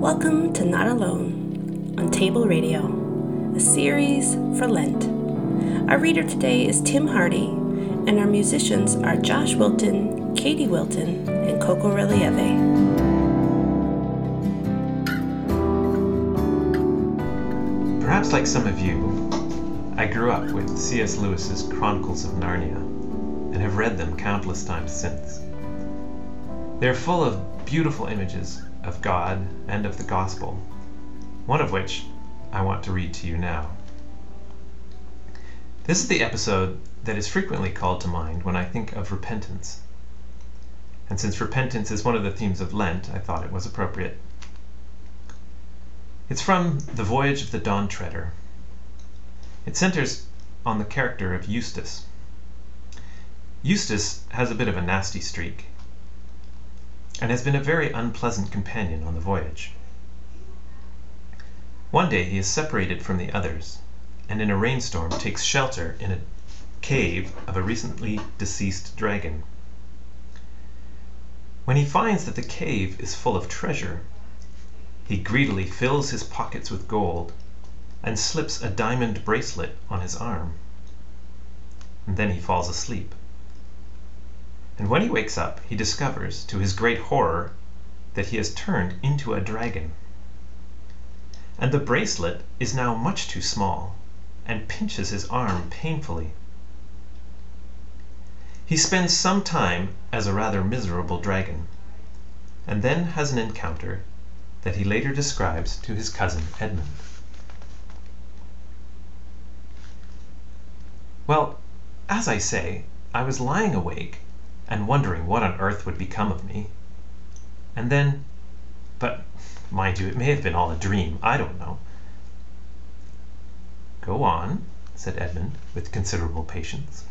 Welcome to Not Alone on Table Radio, a series for Lent. Our reader today is Tim Hardy, and our musicians are Josh Wilton, Katie Wilton, and Coco Relieve. Perhaps like some of you, I grew up with C.S. Lewis's Chronicles of Narnia and have read them countless times since. They're full of beautiful images of God and of the Gospel, one of which I want to read to you now. This is the episode that is frequently called to mind when I think of repentance. And since repentance is one of the themes of Lent, I thought it was appropriate. It's from The Voyage of the Dawn Treader. It centers on the character of Eustace. Eustace has a bit of a nasty streak and has been a very unpleasant companion on the voyage. One day he is separated from the others, and in a rainstorm takes shelter in a cave of a recently deceased dragon. When he finds that the cave is full of treasure, he greedily fills his pockets with gold and slips a diamond bracelet on his arm. And then he falls asleep and when he wakes up he discovers, to his great horror, that he has turned into a dragon. And the bracelet is now much too small, and pinches his arm painfully. He spends some time as a rather miserable dragon, and then has an encounter that he later describes to his cousin Edmund. Well, as I say, I was lying awake and wondering what on earth would become of me. And then but, mind you, it may have been all a dream. I don't know. Go on, said Edmund, with considerable patience.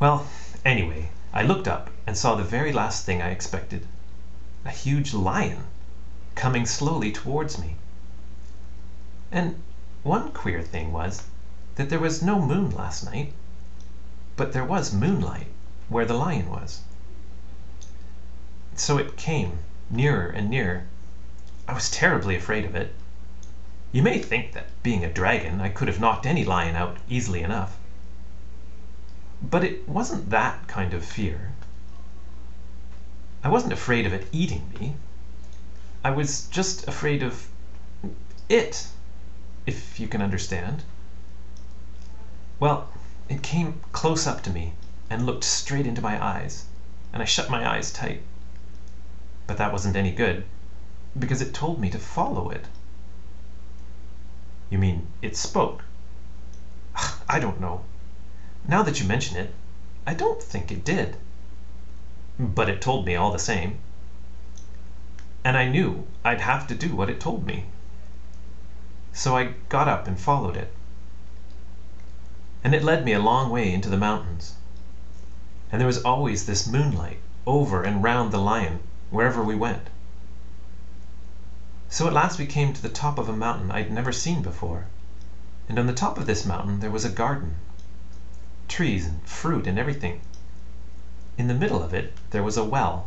Well, anyway, I looked up and saw the very last thing I expected a huge lion coming slowly towards me. And one queer thing was that there was no moon last night, but there was moonlight where the lion was. So it came nearer and nearer. I was terribly afraid of it. You may think that, being a dragon, I could have knocked any lion out easily enough. But it wasn't that kind of fear. I wasn't afraid of it eating me. I was just afraid of it, if you can understand. Well, it came close up to me and looked straight into my eyes, and I shut my eyes tight. But that wasn't any good, because it told me to follow it. You mean it spoke? I don't know. Now that you mention it, I don't think it did. But it told me all the same. And I knew I'd have to do what it told me. So I got up and followed it. And it led me a long way into the mountains and there was always this moonlight over and round the lion wherever we went. So at last we came to the top of a mountain I'd never seen before, and on the top of this mountain there was a garden trees and fruit and everything. In the middle of it there was a well.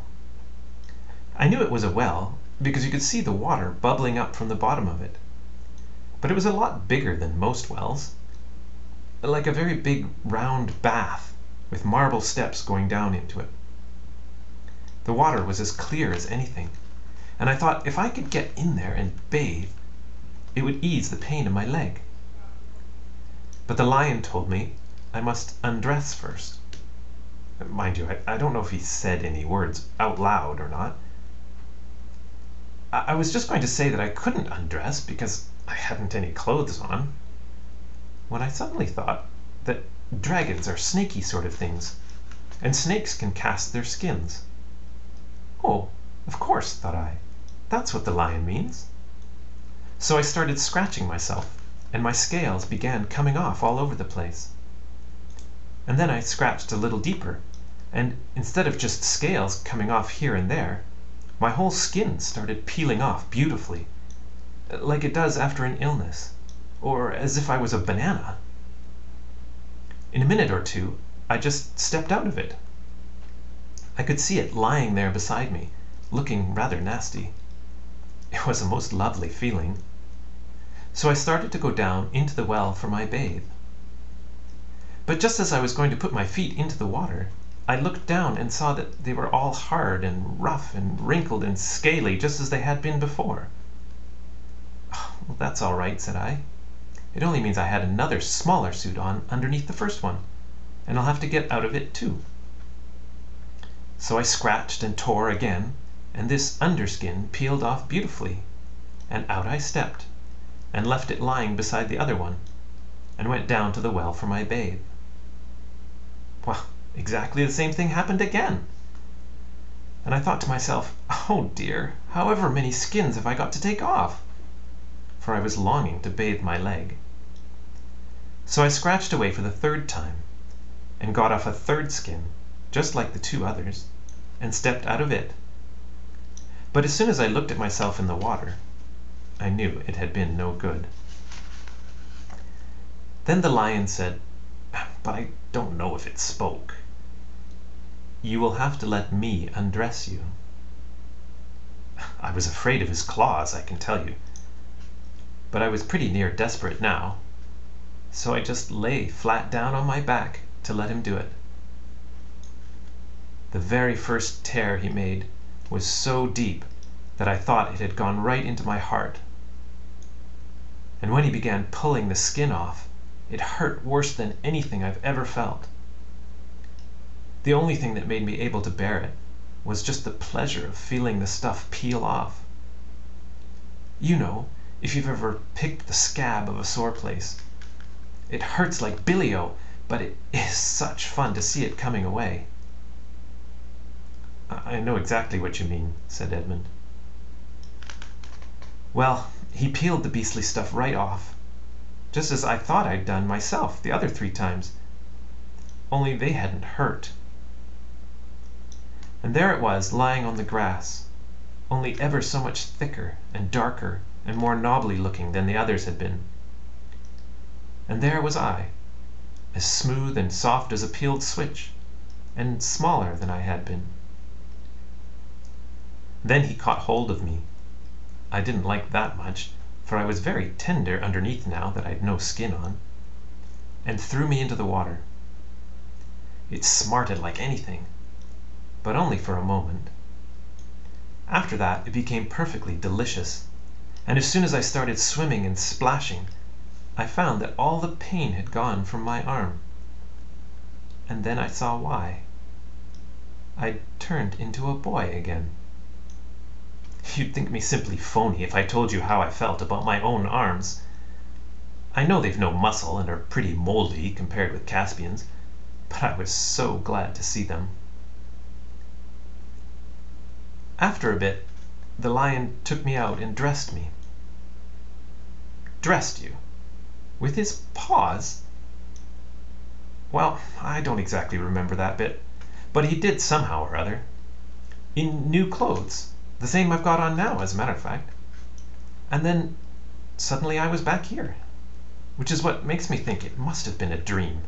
I knew it was a well because you could see the water bubbling up from the bottom of it. But it was a lot bigger than most wells, like a very big round bath with marble steps going down into it. The water was as clear as anything, and I thought if I could get in there and bathe, it would ease the pain in my leg. But the lion told me I must undress first. Mind you, I, I don't know if he said any words out loud or not. I, I was just going to say that I couldn't undress because I hadn't any clothes on, when I suddenly thought that Dragons are snaky sort of things, and snakes can cast their skins. Oh, of course, thought I, that's what the lion means. So I started scratching myself, and my scales began coming off all over the place. And then I scratched a little deeper, and instead of just scales coming off here and there, my whole skin started peeling off beautifully, like it does after an illness, or as if I was a banana. In a minute or two I just stepped out of it. I could see it lying there beside me, looking rather nasty. It was a most lovely feeling. So I started to go down into the well for my bathe. But just as I was going to put my feet into the water, I looked down and saw that they were all hard and rough and wrinkled and scaly just as they had been before. Oh, well, that's all right, said I. It only means I had another smaller suit on underneath the first one, and I'll have to get out of it too. So I scratched and tore again, and this underskin peeled off beautifully, and out I stepped, and left it lying beside the other one, and went down to the well for my bathe. Well, exactly the same thing happened again. And I thought to myself, oh dear, however many skins have I got to take off? For I was longing to bathe my leg. So I scratched away for the third time, and got off a third skin, just like the two others, and stepped out of it. But as soon as I looked at myself in the water, I knew it had been no good. Then the lion said, but I don't know if it spoke, "You will have to let me undress you." I was afraid of his claws, I can tell you, but I was pretty near desperate now, so I just lay flat down on my back to let him do it. The very first tear he made was so deep that I thought it had gone right into my heart. And when he began pulling the skin off, it hurt worse than anything I've ever felt. The only thing that made me able to bear it was just the pleasure of feeling the stuff peel off. You know, if you've ever picked the scab of a sore place. It hurts like billy-o, but it is such fun to see it coming away. I know exactly what you mean, said Edmund. Well, he peeled the beastly stuff right off, just as I thought I'd done myself the other three times, only they hadn't hurt. And there it was lying on the grass, only ever so much thicker and darker and more knobbly looking than the others had been. And there was I, as smooth and soft as a peeled switch, and smaller than I had been. Then he caught hold of me. I didn't like that much, for I was very tender underneath now that I'd no skin on, and threw me into the water. It smarted like anything, but only for a moment. After that it became perfectly delicious, and as soon as I started swimming and splashing, I found that all the pain had gone from my arm. And then I saw why. I'd turned into a boy again. You'd think me simply phony if I told you how I felt about my own arms. I know they've no muscle and are pretty moldy compared with Caspian's, but I was so glad to see them. After a bit, the lion took me out and dressed me. Dressed you? With his paws? Well, I don't exactly remember that bit, but he did somehow or other. In new clothes. The same I've got on now, as a matter of fact. And then suddenly I was back here, which is what makes me think it must have been a dream.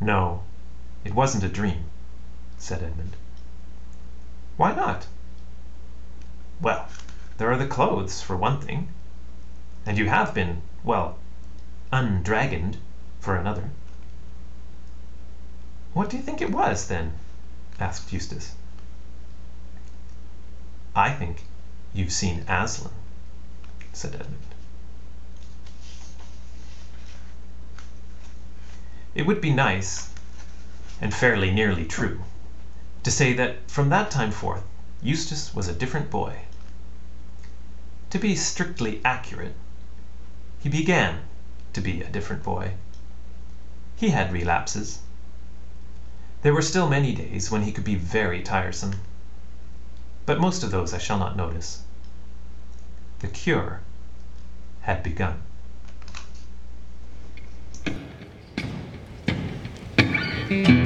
No, it wasn't a dream, said Edmund. Why not? Well, there are the clothes, for one thing. And you have been, well, undragoned, for another. What do you think it was, then? asked Eustace. I think you've seen Aslan, said Edmund. It would be nice, and fairly nearly true, to say that from that time forth Eustace was a different boy. To be strictly accurate, he began to be a different boy. He had relapses. There were still many days when he could be very tiresome. But most of those I shall not notice. The cure had begun. Mm-hmm.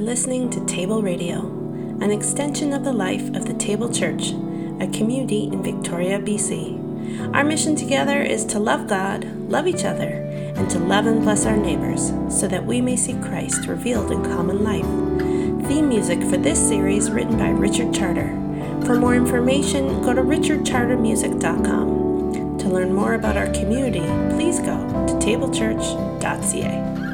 Listening to Table Radio, an extension of the life of the Table Church, a community in Victoria, BC. Our mission together is to love God, love each other, and to love and bless our neighbors so that we may see Christ revealed in common life. Theme music for this series written by Richard Charter. For more information, go to richardchartermusic.com. To learn more about our community, please go to tablechurch.ca.